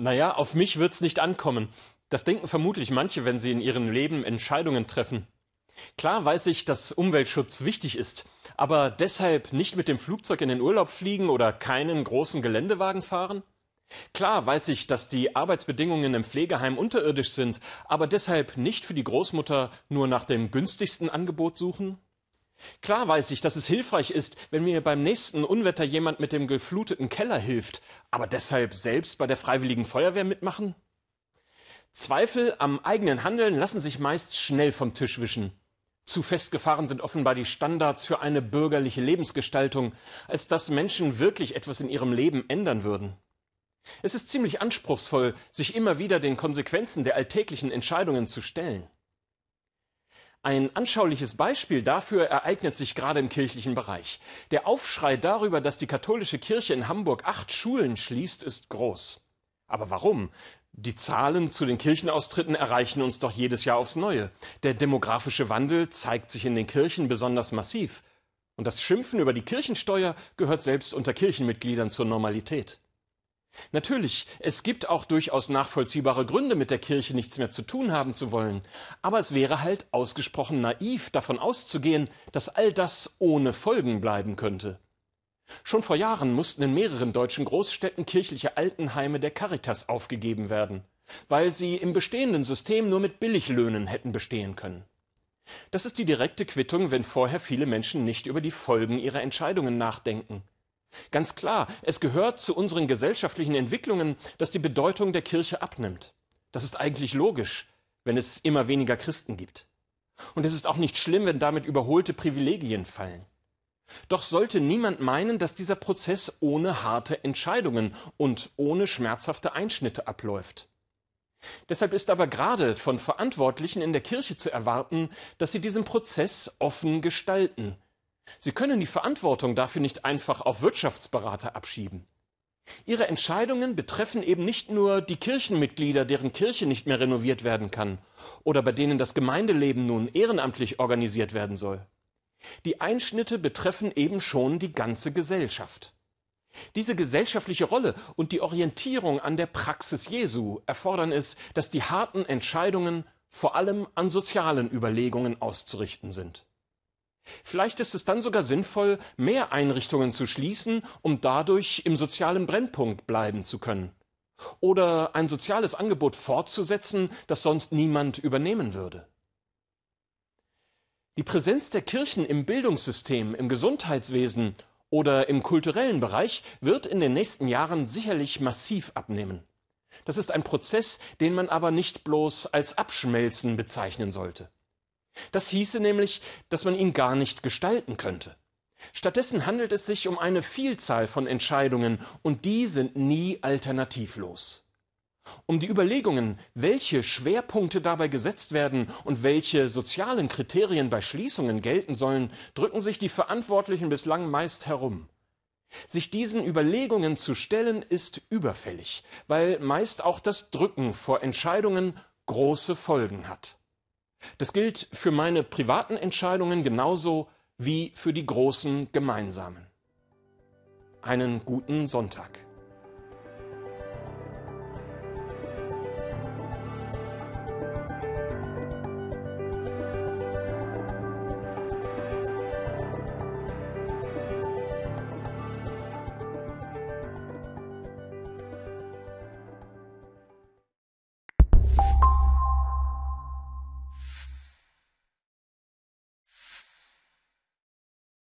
Naja, auf mich wird's nicht ankommen. Das denken vermutlich manche, wenn sie in ihrem Leben Entscheidungen treffen. Klar weiß ich, dass Umweltschutz wichtig ist, aber deshalb nicht mit dem Flugzeug in den Urlaub fliegen oder keinen großen Geländewagen fahren? Klar weiß ich, dass die Arbeitsbedingungen im Pflegeheim unterirdisch sind, aber deshalb nicht für die Großmutter nur nach dem günstigsten Angebot suchen? Klar weiß ich, dass es hilfreich ist, wenn mir beim nächsten Unwetter jemand mit dem gefluteten Keller hilft, aber deshalb selbst bei der freiwilligen Feuerwehr mitmachen? Zweifel am eigenen Handeln lassen sich meist schnell vom Tisch wischen. Zu festgefahren sind offenbar die Standards für eine bürgerliche Lebensgestaltung, als dass Menschen wirklich etwas in ihrem Leben ändern würden. Es ist ziemlich anspruchsvoll, sich immer wieder den Konsequenzen der alltäglichen Entscheidungen zu stellen. Ein anschauliches Beispiel dafür ereignet sich gerade im kirchlichen Bereich. Der Aufschrei darüber, dass die katholische Kirche in Hamburg acht Schulen schließt, ist groß. Aber warum? Die Zahlen zu den Kirchenaustritten erreichen uns doch jedes Jahr aufs Neue. Der demografische Wandel zeigt sich in den Kirchen besonders massiv. Und das Schimpfen über die Kirchensteuer gehört selbst unter Kirchenmitgliedern zur Normalität. Natürlich, es gibt auch durchaus nachvollziehbare Gründe, mit der Kirche nichts mehr zu tun haben zu wollen. Aber es wäre halt ausgesprochen naiv, davon auszugehen, dass all das ohne Folgen bleiben könnte. Schon vor Jahren mussten in mehreren deutschen Großstädten kirchliche Altenheime der Caritas aufgegeben werden, weil sie im bestehenden System nur mit Billiglöhnen hätten bestehen können. Das ist die direkte Quittung, wenn vorher viele Menschen nicht über die Folgen ihrer Entscheidungen nachdenken. Ganz klar, es gehört zu unseren gesellschaftlichen Entwicklungen, dass die Bedeutung der Kirche abnimmt. Das ist eigentlich logisch, wenn es immer weniger Christen gibt. Und es ist auch nicht schlimm, wenn damit überholte Privilegien fallen. Doch sollte niemand meinen, dass dieser Prozess ohne harte Entscheidungen und ohne schmerzhafte Einschnitte abläuft. Deshalb ist aber gerade von Verantwortlichen in der Kirche zu erwarten, dass sie diesen Prozess offen gestalten, Sie können die Verantwortung dafür nicht einfach auf Wirtschaftsberater abschieben. Ihre Entscheidungen betreffen eben nicht nur die Kirchenmitglieder, deren Kirche nicht mehr renoviert werden kann oder bei denen das Gemeindeleben nun ehrenamtlich organisiert werden soll. Die Einschnitte betreffen eben schon die ganze Gesellschaft. Diese gesellschaftliche Rolle und die Orientierung an der Praxis Jesu erfordern es, dass die harten Entscheidungen vor allem an sozialen Überlegungen auszurichten sind. Vielleicht ist es dann sogar sinnvoll, mehr Einrichtungen zu schließen, um dadurch im sozialen Brennpunkt bleiben zu können. Oder ein soziales Angebot fortzusetzen, das sonst niemand übernehmen würde. Die Präsenz der Kirchen im Bildungssystem, im Gesundheitswesen oder im kulturellen Bereich wird in den nächsten Jahren sicherlich massiv abnehmen. Das ist ein Prozess, den man aber nicht bloß als Abschmelzen bezeichnen sollte. Das hieße nämlich, dass man ihn gar nicht gestalten könnte. Stattdessen handelt es sich um eine Vielzahl von Entscheidungen, und die sind nie alternativlos. Um die Überlegungen, welche Schwerpunkte dabei gesetzt werden und welche sozialen Kriterien bei Schließungen gelten sollen, drücken sich die Verantwortlichen bislang meist herum. Sich diesen Überlegungen zu stellen, ist überfällig, weil meist auch das Drücken vor Entscheidungen große Folgen hat. Das gilt für meine privaten Entscheidungen genauso wie für die großen gemeinsamen. Einen guten Sonntag.